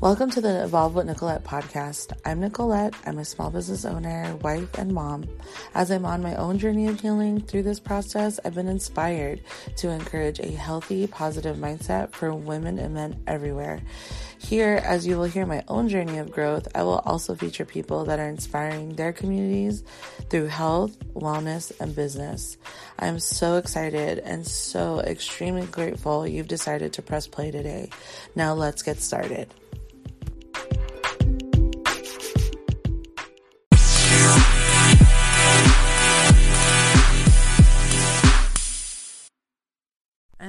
Welcome to the Evolve with Nicolette podcast. I'm Nicolette. I'm a small business owner, wife, and mom. As I'm on my own journey of healing through this process, I've been inspired to encourage a healthy, positive mindset for women and men everywhere. Here, as you will hear my own journey of growth, I will also feature people that are inspiring their communities through health, wellness, and business. I'm so excited and so extremely grateful you've decided to press play today. Now let's get started.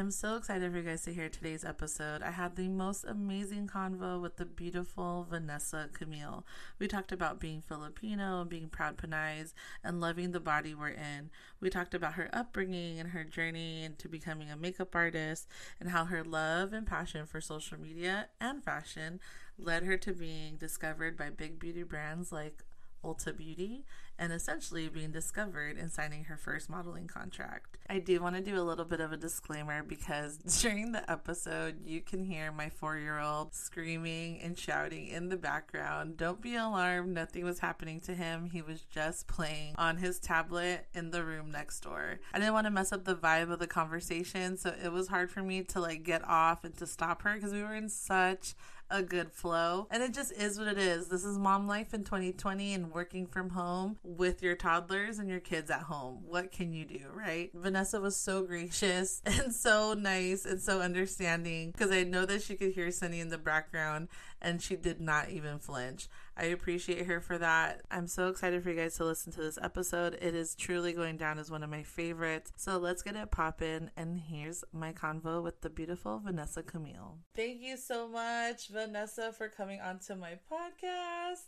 I'm so excited for you guys to hear today's episode. I had the most amazing convo with the beautiful Vanessa Camille. We talked about being Filipino, and being proud Pinays, and loving the body we're in. We talked about her upbringing and her journey into becoming a makeup artist, and how her love and passion for social media and fashion led her to being discovered by big beauty brands like Ulta Beauty and essentially being discovered and signing her first modeling contract. I do want to do a little bit of a disclaimer because during the episode, you can hear my four year old screaming and shouting in the background. Don't be alarmed, nothing was happening to him. He was just playing on his tablet in the room next door. I didn't want to mess up the vibe of the conversation, so it was hard for me to like get off and to stop her because we were in such a good flow. And it just is what it is. This is mom life in 2020 and working from home with your toddlers and your kids at home. What can you do, right? Vanessa was so gracious and so nice and so understanding because I know that she could hear Sunny in the background and she did not even flinch. I appreciate her for that. I'm so excited for you guys to listen to this episode. It is truly going down as one of my favorites. So let's get it poppin'. And here's my convo with the beautiful Vanessa Camille. Thank you so much, Vanessa, for coming onto my podcast.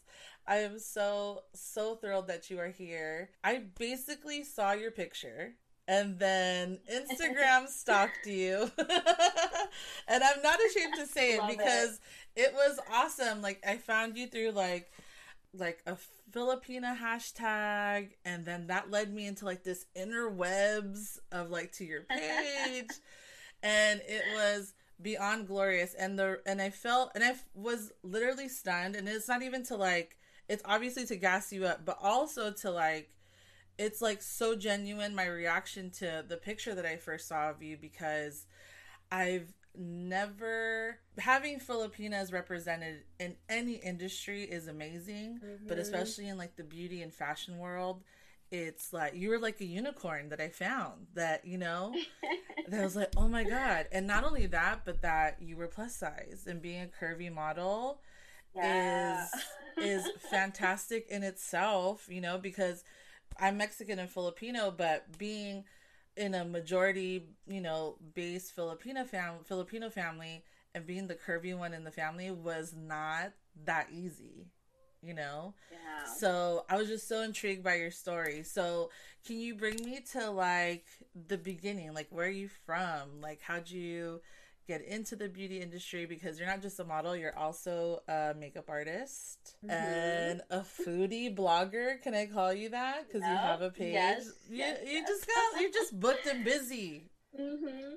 I am so, so thrilled that you are here. I basically saw your picture and then Instagram stalked you. and I'm not ashamed to say it because it. it was awesome. Like I found you through like like a Filipina hashtag and then that led me into like this interwebs of like to your page and it was beyond glorious and the and I felt and I was literally stunned and it's not even to like it's obviously to gas you up but also to like it's like so genuine my reaction to the picture that I first saw of you because I've never having Filipinas represented in any industry is amazing, mm-hmm. but especially in like the beauty and fashion world, it's like you were like a unicorn that I found that, you know, that I was like, oh my God. And not only that, but that you were plus size and being a curvy model yeah. is is fantastic in itself, you know, because I'm Mexican and Filipino, but being in a majority, you know, based Filipino fam Filipino family and being the curvy one in the family was not that easy, you know? Yeah. So I was just so intrigued by your story. So can you bring me to like the beginning? Like where are you from? Like how'd you get into the beauty industry because you're not just a model, you're also a makeup artist mm-hmm. and a foodie blogger. Can I call you that? Because you have a page. Yes. You, yes, you yes. just got you're just booked and busy. Mm-hmm.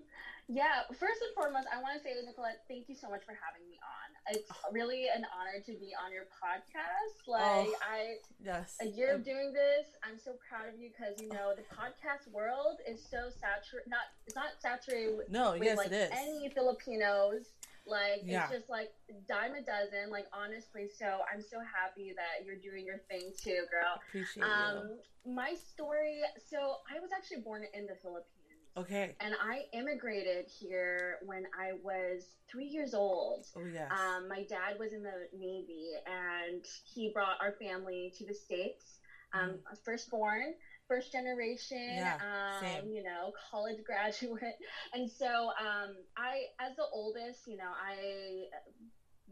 Yeah, first and foremost, I want to say, Nicolette, thank you so much for having me on. It's really an honor to be on your podcast. Like, oh, I, yes, a year of doing this, I'm so proud of you because you know the podcast world is so saturated. Not, it's not saturated. With, no, with, yes, like, it is. Any Filipinos, like, yeah. it's just like dime a dozen. Like, honestly, so I'm so happy that you're doing your thing too, girl. Appreciate um, you. My story. So I was actually born in the Philippines. Okay. And I immigrated here when I was three years old. Oh, yes. Um, my dad was in the Navy and he brought our family to the States. Um, mm. Firstborn, first generation, yeah, um, you know, college graduate. And so um, I, as the oldest, you know, I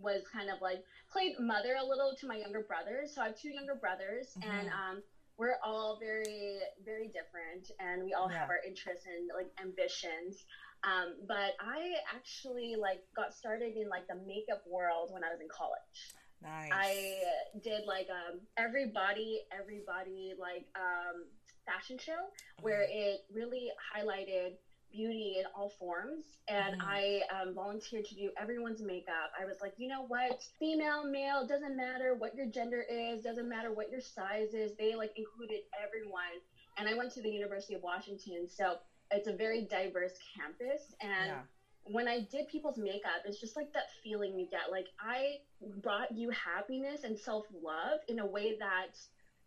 was kind of like played mother a little to my younger brothers. So I have two younger brothers. Mm-hmm. And um, we're all very very different and we all yeah. have our interests and like ambitions. Um, but i actually like got started in like the makeup world when i was in college. Nice. i did like um everybody everybody like um fashion show where it really highlighted beauty in all forms and mm-hmm. i um, volunteered to do everyone's makeup i was like you know what female male doesn't matter what your gender is doesn't matter what your size is they like included everyone and i went to the university of washington so it's a very diverse campus and yeah. when i did people's makeup it's just like that feeling you get like i brought you happiness and self-love in a way that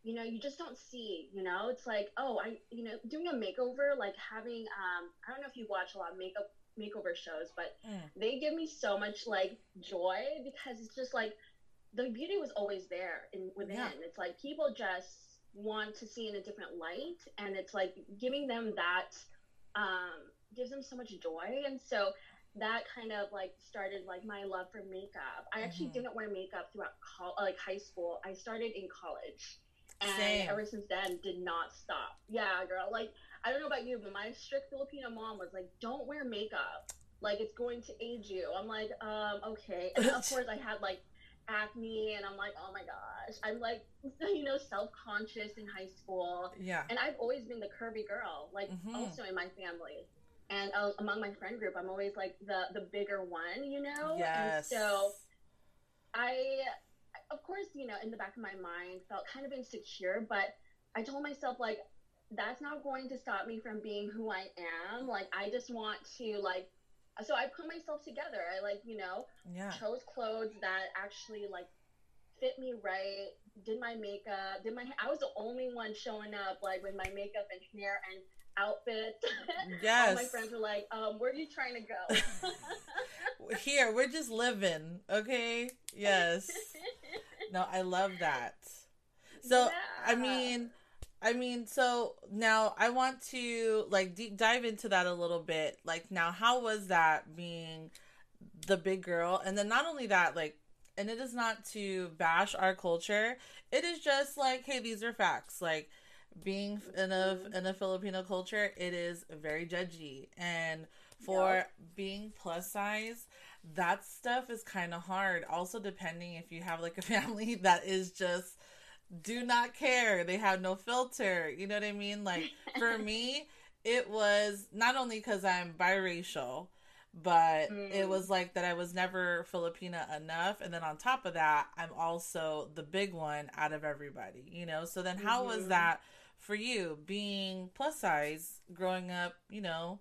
you know you just don't see you know it's like oh i you know doing a makeover like having um i don't know if you watch a lot of makeup makeover shows but mm. they give me so much like joy because it's just like the beauty was always there in within yeah. it's like people just want to see in a different light and it's like giving them that um gives them so much joy and so that kind of like started like my love for makeup i actually mm-hmm. didn't wear makeup throughout col- like high school i started in college and Same. ever since then did not stop. Yeah, girl. Like I don't know about you, but my strict Filipino mom was like, "Don't wear makeup. Like it's going to age you." I'm like, um, okay. And of course, I had like acne, and I'm like, oh my gosh, I'm like, you know, self conscious in high school. Yeah. And I've always been the curvy girl, like mm-hmm. also in my family. And uh, among my friend group, I'm always like the the bigger one, you know. Yes. And so I of course, you know, in the back of my mind, felt kind of insecure, but I told myself, like, that's not going to stop me from being who I am. Like, I just want to, like, so I put myself together. I, like, you know, yeah. chose clothes that actually, like, fit me right, did my makeup, did my I was the only one showing up, like, with my makeup and hair and outfit. Yes. All my friends were like, um, where are you trying to go? Here, we're just living, okay? Yes. No, I love that. So, yeah. I mean, I mean, so now I want to like deep dive into that a little bit. Like, now, how was that being the big girl? And then not only that, like, and it is not to bash our culture. It is just like, hey, these are facts. Like, being in a mm-hmm. in a Filipino culture, it is very judgy, and for yep. being plus size, that stuff is kind of hard. Also, depending if you have like a family that is just do not care, they have no filter. You know what I mean? Like for me, it was not only because I'm biracial, but mm. it was like that I was never Filipina enough. And then on top of that, I'm also the big one out of everybody, you know? So then, how mm-hmm. was that for you being plus size growing up, you know?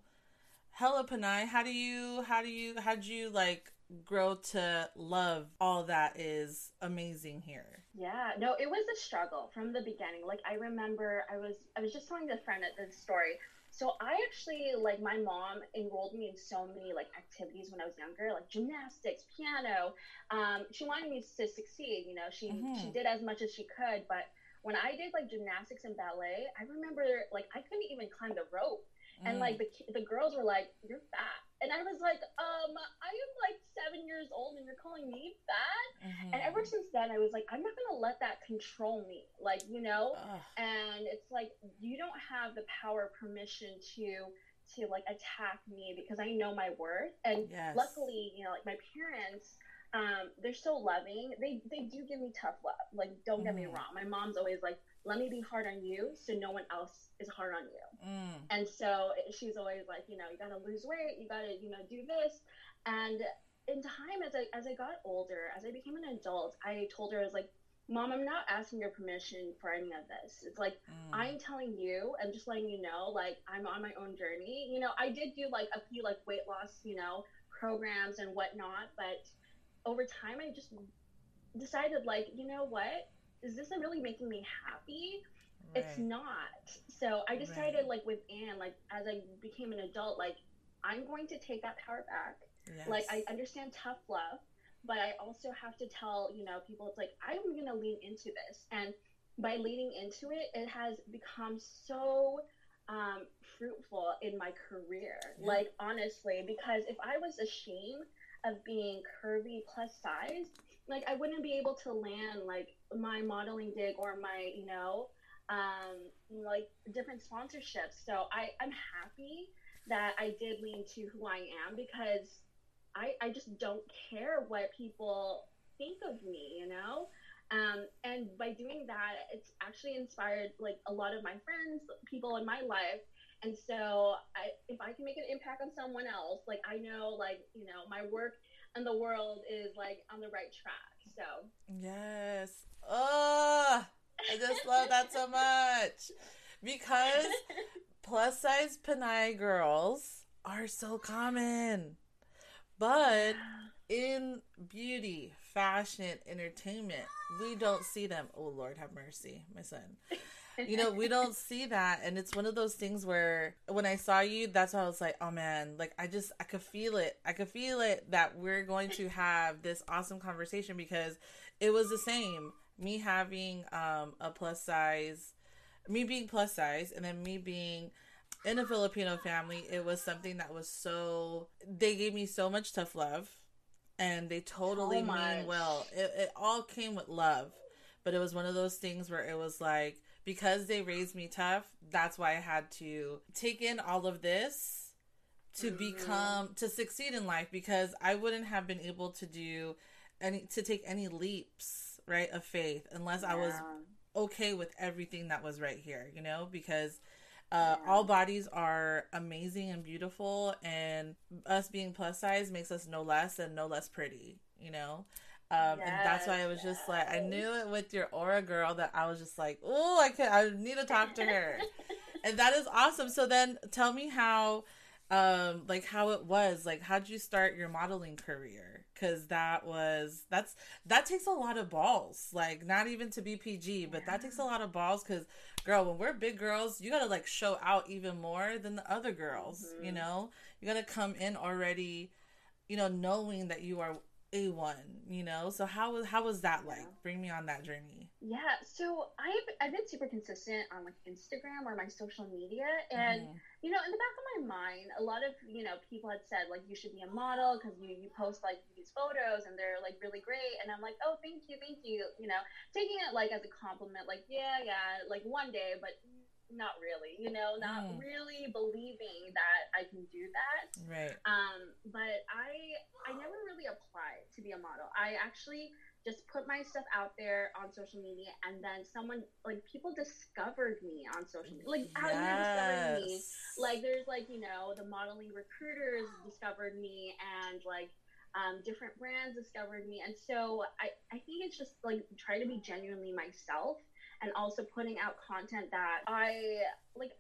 Hella Pinay, how do you how do you how'd you like grow to love all that is amazing here? Yeah, no, it was a struggle from the beginning. Like I remember I was I was just telling a friend at the story. So I actually like my mom enrolled me in so many like activities when I was younger, like gymnastics, piano. Um, she wanted me to succeed. You know, she mm-hmm. she did as much as she could. But when I did like gymnastics and ballet, I remember like I couldn't even climb the rope and like mm. the the girls were like, "You're fat," and I was like, "Um, I am like seven years old, and you're calling me fat." Mm-hmm. And ever since then, I was like, "I'm not gonna let that control me," like you know. Ugh. And it's like you don't have the power, permission to to like attack me because I know my worth. And yes. luckily, you know, like my parents. Um, they're so loving. They they do give me tough love. Like, don't get mm. me wrong. My mom's always like, let me be hard on you so no one else is hard on you. Mm. And so she's always like, you know, you got to lose weight, you got to, you know, do this. And in time, as I, as I got older, as I became an adult, I told her, I was like, Mom, I'm not asking your permission for any of this. It's like, mm. I'm telling you and just letting you know, like, I'm on my own journey. You know, I did do like a few like weight loss, you know, programs and whatnot, but over time, I just decided, like, you know what? Is this really making me happy? Right. It's not. So I decided, right. like with Anne, like as I became an adult, like I'm going to take that power back. Yes. Like I understand tough love, but I also have to tell you know people it's like I'm going to lean into this, and by leaning into it, it has become so um, fruitful in my career. Yeah. Like honestly, because if I was ashamed of being curvy plus size, like I wouldn't be able to land like my modeling gig or my you know um, like different sponsorships. So I I'm happy that I did lean to who I am because I I just don't care what people think of me, you know. Um, and by doing that, it's actually inspired like a lot of my friends, people in my life, And so I, if I can make an impact on someone else, like I know, like you know, my work and the world is like on the right track. So. Yes, oh, I just love that so much. Because plus size Pinay girls are so common, but in beauty, fashion, entertainment, we don't see them. Oh Lord, have mercy, my son you know, we don't see that. And it's one of those things where when I saw you, that's why I was like, oh man, like I just, I could feel it. I could feel it that we're going to have this awesome conversation because it was the same. Me having um, a plus size, me being plus size, and then me being in a Filipino family, it was something that was so, they gave me so much tough love and they totally so mean well. It, it all came with love but it was one of those things where it was like because they raised me tough, that's why I had to take in all of this to mm-hmm. become to succeed in life because I wouldn't have been able to do any to take any leaps, right, of faith unless yeah. I was okay with everything that was right here, you know, because uh, yeah. all bodies are amazing and beautiful and us being plus size makes us no less and no less pretty, you know. Um, yes, and that's why I was yes. just like, I knew it with your aura girl that I was just like, oh, I can, I need to talk to her, and that is awesome. So then, tell me how, um, like how it was, like how'd you start your modeling career? Because that was that's that takes a lot of balls, like not even to be PG, but that takes a lot of balls. Because girl, when we're big girls, you gotta like show out even more than the other girls. Mm-hmm. You know, you gotta come in already, you know, knowing that you are a one, you know. So how was how was that like? Bring me on that journey. Yeah, so I've I've been super consistent on like Instagram or my social media, and mm-hmm. you know, in the back of my mind, a lot of you know people had said like you should be a model because you you post like these photos and they're like really great, and I'm like, oh, thank you, thank you, you know, taking it like as a compliment, like yeah, yeah, like one day, but not really, you know, not mm. really believing that I can do that. Right. Um, but I I never really applied to be a model. I actually just put my stuff out there on social media and then someone like people discovered me on social media. Like how yes. you discovered me. Like there's like, you know, the modeling recruiters discovered me and like um, different brands discovered me. And so I, I think it's just like try to be genuinely myself and also putting out content that I like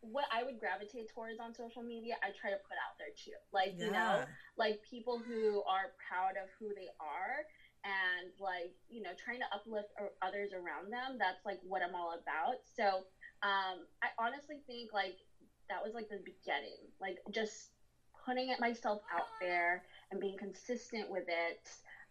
what I would gravitate towards on social media, I try to put out there too. Like, yeah. you know, like people who are proud of who they are and like, you know, trying to uplift others around them. That's like what I'm all about. So, um, I honestly think like that was like the beginning, like just putting it myself out there and being consistent with it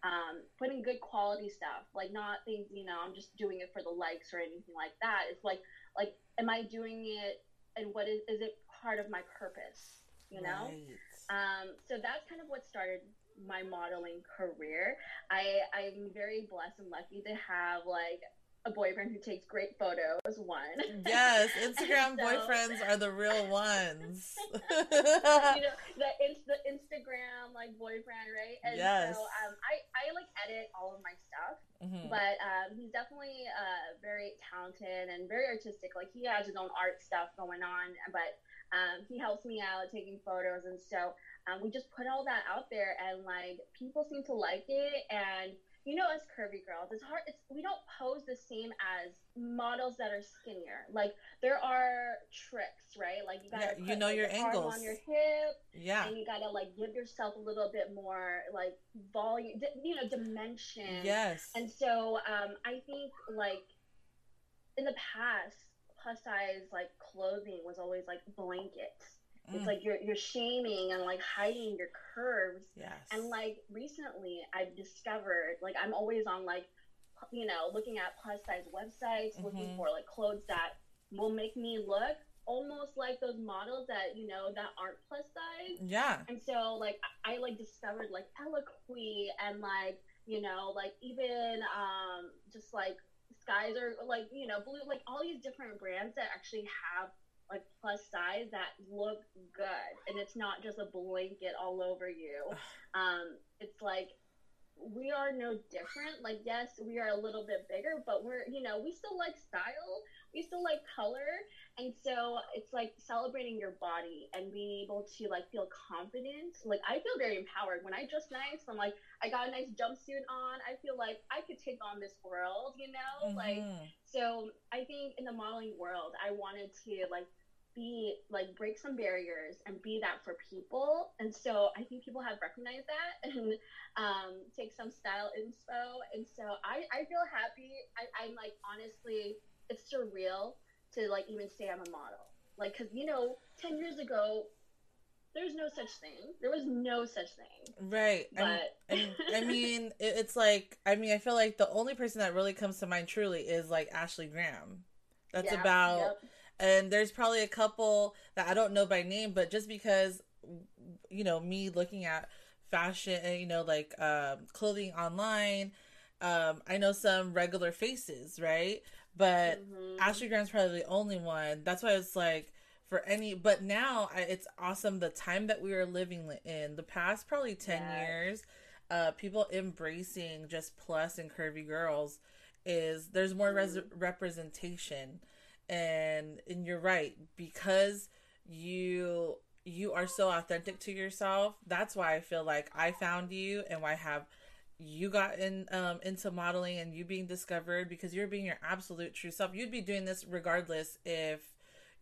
um, putting good quality stuff, like not things, you know, I'm just doing it for the likes or anything like that. It's like, like, am I doing it and what is, is it part of my purpose, you know? Right. Um, so that's kind of what started my modeling career. I, I'm very blessed and lucky to have like a boyfriend who takes great photos. One. Yes, Instagram so, boyfriends are the real ones. you know, the, the Instagram like boyfriend, right? And yes. so um, I I like edit all of my stuff, mm-hmm. but um, he's definitely uh, very talented and very artistic. Like he has his own art stuff going on, but um, he helps me out taking photos, and so um, we just put all that out there, and like people seem to like it, and you know, as curvy girls, it's hard. It's we don't pose the same as models that are skinnier. Like there are tricks, right? Like you gotta, yeah, you know, your angles on your hip, yeah, and you gotta like give yourself a little bit more like volume, you know, dimension. Yes. And so um, I think like in the past, plus size like clothing was always like blankets it's mm. like you're you're shaming and like hiding your curves. Yes. And like recently I've discovered like I'm always on like you know, looking at plus size websites, mm-hmm. looking for like clothes that will make me look almost like those models that you know that aren't plus size. Yeah. And so like I, I like discovered like Eloquii and like you know like even um just like skies or like you know blue like all these different brands that actually have like plus size that look good. And it's not just a blanket all over you. Um it's like we are no different. Like, yes, we are a little bit bigger, but we're, you know, we still like style, we still like color. And so it's like celebrating your body and being able to like feel confident. Like, I feel very empowered when I dress nice. I'm like, I got a nice jumpsuit on. I feel like I could take on this world, you know? Mm-hmm. Like, so I think in the modeling world, I wanted to like be like break some barriers and be that for people. And so I think people have recognized that and um, take some style inspo. And so I, I feel happy. I, I'm like, honestly, it's surreal to like even say I'm a model. Like, cause you know, 10 years ago, there's no such thing. There was no such thing. Right. But I, I mean, it's like, I mean, I feel like the only person that really comes to mind truly is like Ashley Graham. That's yeah, about yep and there's probably a couple that I don't know by name, but just because you know me looking at fashion, eh, you know, like um, clothing online, um, I know some regular faces, right? But mm-hmm. Ashley Graham's probably the only one. That's why it's like for any. But now I, it's awesome the time that we are living in. The past probably ten years, uh, people embracing just plus and curvy girls is there's more mm-hmm. res- representation and and you're right because you you are so authentic to yourself that's why i feel like i found you and why i have you got in um, into modeling and you being discovered because you're being your absolute true self you'd be doing this regardless if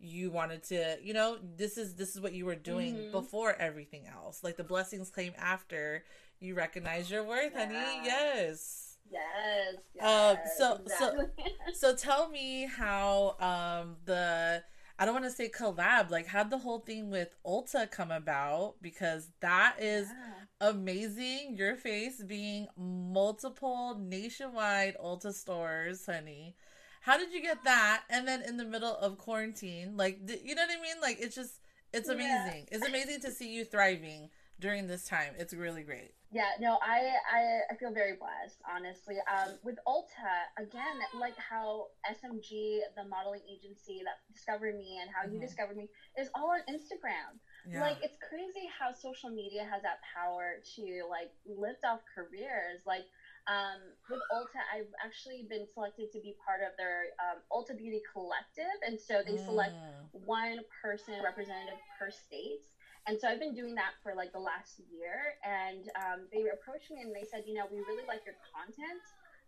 you wanted to you know this is this is what you were doing mm-hmm. before everything else like the blessings came after you recognize your worth yeah. honey yes Yes. Um, yes um, so exactly. so so tell me how um the I don't want to say collab, like how the whole thing with Ulta come about because that is yeah. amazing. Your face being multiple nationwide Ulta stores, honey. How did you get that? And then in the middle of quarantine, like you know what I mean? Like it's just it's amazing. Yeah. It's amazing to see you thriving during this time. It's really great. Yeah, no, I, I, I feel very blessed, honestly. Um, with Ulta, again, like how SMG, the modeling agency that discovered me and how mm-hmm. you discovered me, is all on Instagram. Yeah. Like, it's crazy how social media has that power to, like, lift off careers. Like, um, with Ulta, I've actually been selected to be part of their um, Ulta Beauty Collective. And so they select mm. one person representative per state. And so I've been doing that for like the last year. And um, they approached me and they said, you know, we really like your content.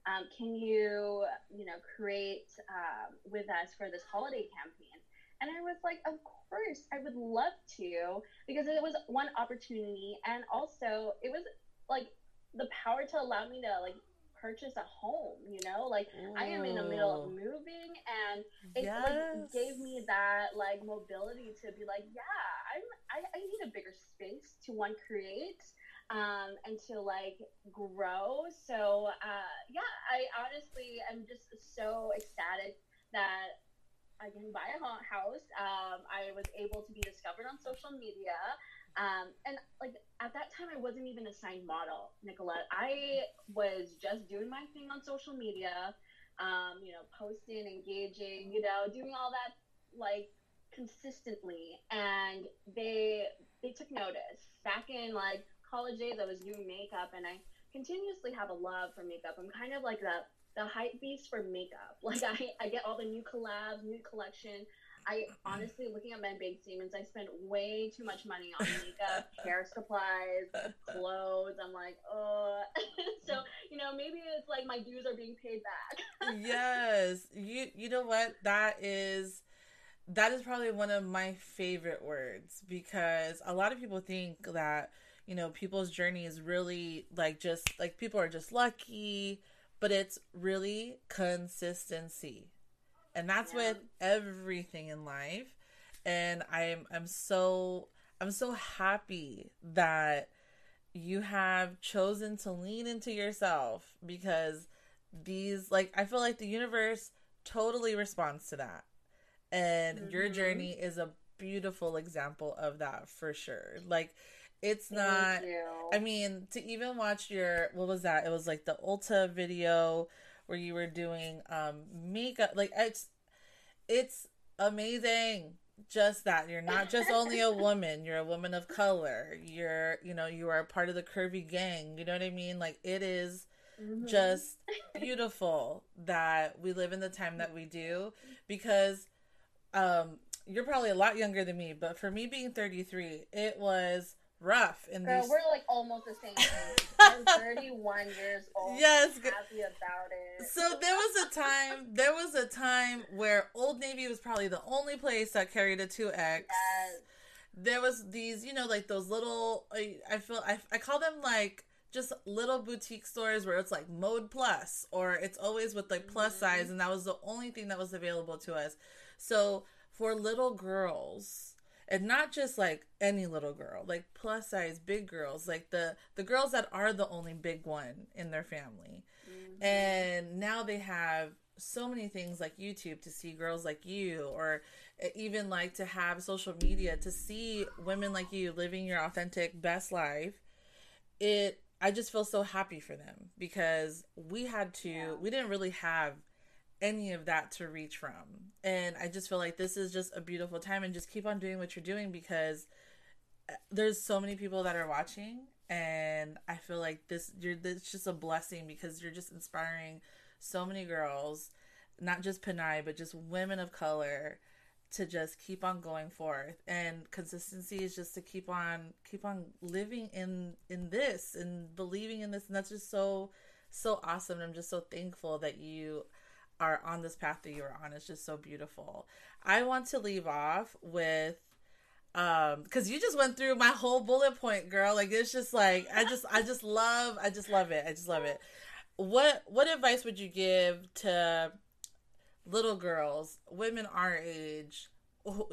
Um, can you, you know, create um, with us for this holiday campaign? And I was like, of course, I would love to because it was one opportunity, and also it was like the power to allow me to like purchase a home you know like Ooh. i am in the middle of moving and it yes. like, gave me that like mobility to be like yeah i'm I, I need a bigger space to one create um, and to like grow so uh, yeah i honestly am just so ecstatic that I can buy a house. Um, I was able to be discovered on social media. Um, and like at that time, I wasn't even a signed model, Nicolette. I was just doing my thing on social media, um, you know, posting, engaging, you know, doing all that like consistently. And they they took notice. Back in like college days, I was doing makeup, and I continuously have a love for makeup. I'm kind of like the the hype beast for makeup. Like I, I get all the new collabs, new collection. I honestly, looking at my bank statements, I spent way too much money on makeup, hair supplies, clothes. I'm like, oh. so you know, maybe it's like my dues are being paid back. yes, you you know what? That is that is probably one of my favorite words because a lot of people think that you know people's journey is really like just like people are just lucky, but it's really consistency and that's yeah. with everything in life. And i'm i'm so i'm so happy that you have chosen to lean into yourself because these like i feel like the universe totally responds to that. And mm-hmm. your journey is a beautiful example of that for sure. Like it's not i mean to even watch your what was that? It was like the ulta video where you were doing um makeup like it's it's amazing just that. You're not just only a woman, you're a woman of color. You're, you know, you are a part of the curvy gang. You know what I mean? Like it is mm-hmm. just beautiful that we live in the time that we do because um you're probably a lot younger than me, but for me being 33, it was rough. In Girl, these... we're like almost the same age. I'm 31 years old. Yes, happy about it. So there was a time. There was a time where Old Navy was probably the only place that carried a 2X. Yes. There was these, you know, like those little. I, I feel I, I call them like just little boutique stores where it's like mode plus or it's always with like plus mm-hmm. size and that was the only thing that was available to us so for little girls and not just like any little girl like plus size big girls like the the girls that are the only big one in their family mm-hmm. and now they have so many things like youtube to see girls like you or even like to have social media to see women like you living your authentic best life it i just feel so happy for them because we had to yeah. we didn't really have any of that to reach from. And I just feel like this is just a beautiful time and just keep on doing what you're doing because uh, there's so many people that are watching and I feel like this you're it's just a blessing because you're just inspiring so many girls, not just Pinay, but just women of color to just keep on going forth and consistency is just to keep on keep on living in in this and believing in this and that's just so so awesome i'm just so thankful that you are on this path that you're on. It's just so beautiful. I want to leave off with um because you just went through my whole bullet point girl. Like it's just like i just i just love i just love it. I just love it. What what advice would you give to little girls women our age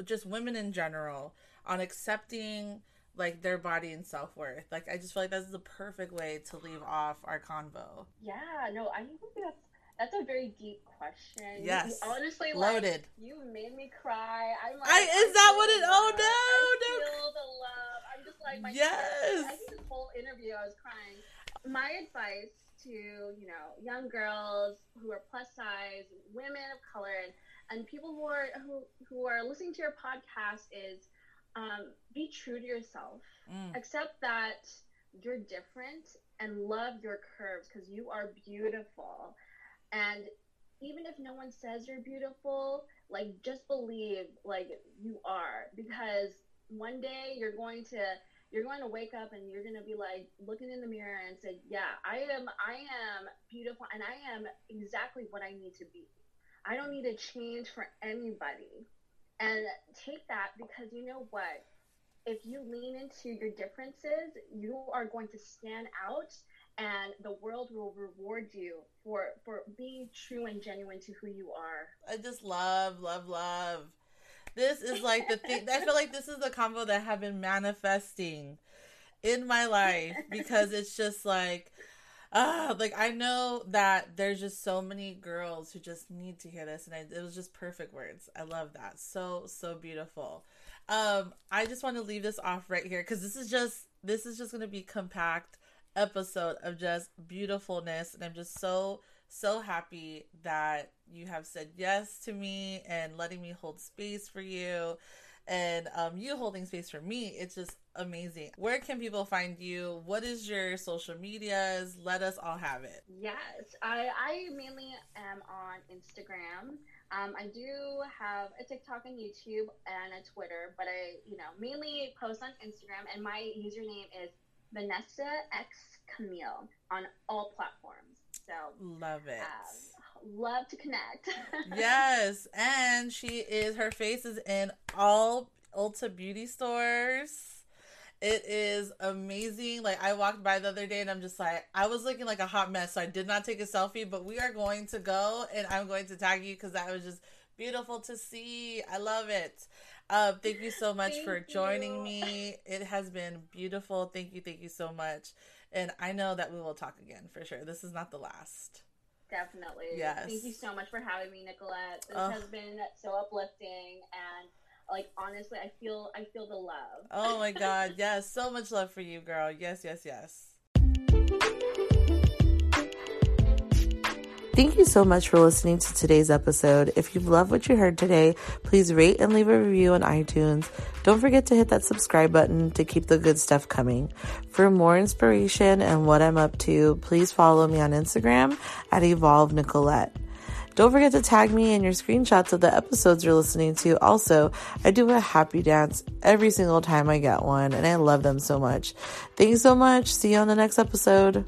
just women in general on accepting like their body and self-worth? Like i just feel like that's the perfect way to leave off our convo. Yeah no i think that's that's a very deep question. Yes. You, honestly, loaded. Like, you made me cry. I'm like, I, is that what it? Oh no! I feel the love. I'm just like my. Yes. I think this whole interview, I was crying. My advice to you know young girls who are plus size, women of color, and, and people who are who who are listening to your podcast is um, be true to yourself. Mm. Accept that you're different and love your curves because you are beautiful and even if no one says you're beautiful, like just believe like you are because one day you're going to you're going to wake up and you're going to be like looking in the mirror and say, "Yeah, I am I am beautiful and I am exactly what I need to be. I don't need to change for anybody." And take that because you know what? If you lean into your differences, you are going to stand out and the world will reward you for for being true and genuine to who you are. I just love, love, love. This is like the thing. I feel like this is the combo that have been manifesting in my life because it's just like, uh, like I know that there's just so many girls who just need to hear this, and I, it was just perfect words. I love that. So so beautiful. Um, I just want to leave this off right here because this is just this is just gonna be compact episode of just beautifulness. And I'm just so, so happy that you have said yes to me and letting me hold space for you and um, you holding space for me. It's just amazing. Where can people find you? What is your social medias? Let us all have it. Yes, I, I mainly am on Instagram. Um, I do have a TikTok and YouTube and a Twitter, but I, you know, mainly post on Instagram, and my username is Vanessa X Camille on all platforms. So love it. Um, love to connect. yes, and she is her face is in all Ulta beauty stores. It is amazing. Like I walked by the other day and I'm just like I was looking like a hot mess, so I did not take a selfie, but we are going to go and I'm going to tag you because that was just beautiful to see. I love it. Uh, thank you so much thank for joining you. me. It has been beautiful. Thank you, thank you so much. And I know that we will talk again for sure. This is not the last. Definitely. Yes. Thank you so much for having me, Nicolette. This has been so uplifting and like honestly I feel I feel the love. Oh my god, yes. So much love for you, girl. Yes, yes, yes. Thank you so much for listening to today's episode. If you've loved what you heard today, please rate and leave a review on iTunes. Don't forget to hit that subscribe button to keep the good stuff coming. For more inspiration and what I'm up to, please follow me on Instagram at Evolve Nicolette. Don't forget to tag me in your screenshots of the episodes you're listening to. Also, I do a happy dance every single time I get one, and I love them so much. Thanks so much. See you on the next episode.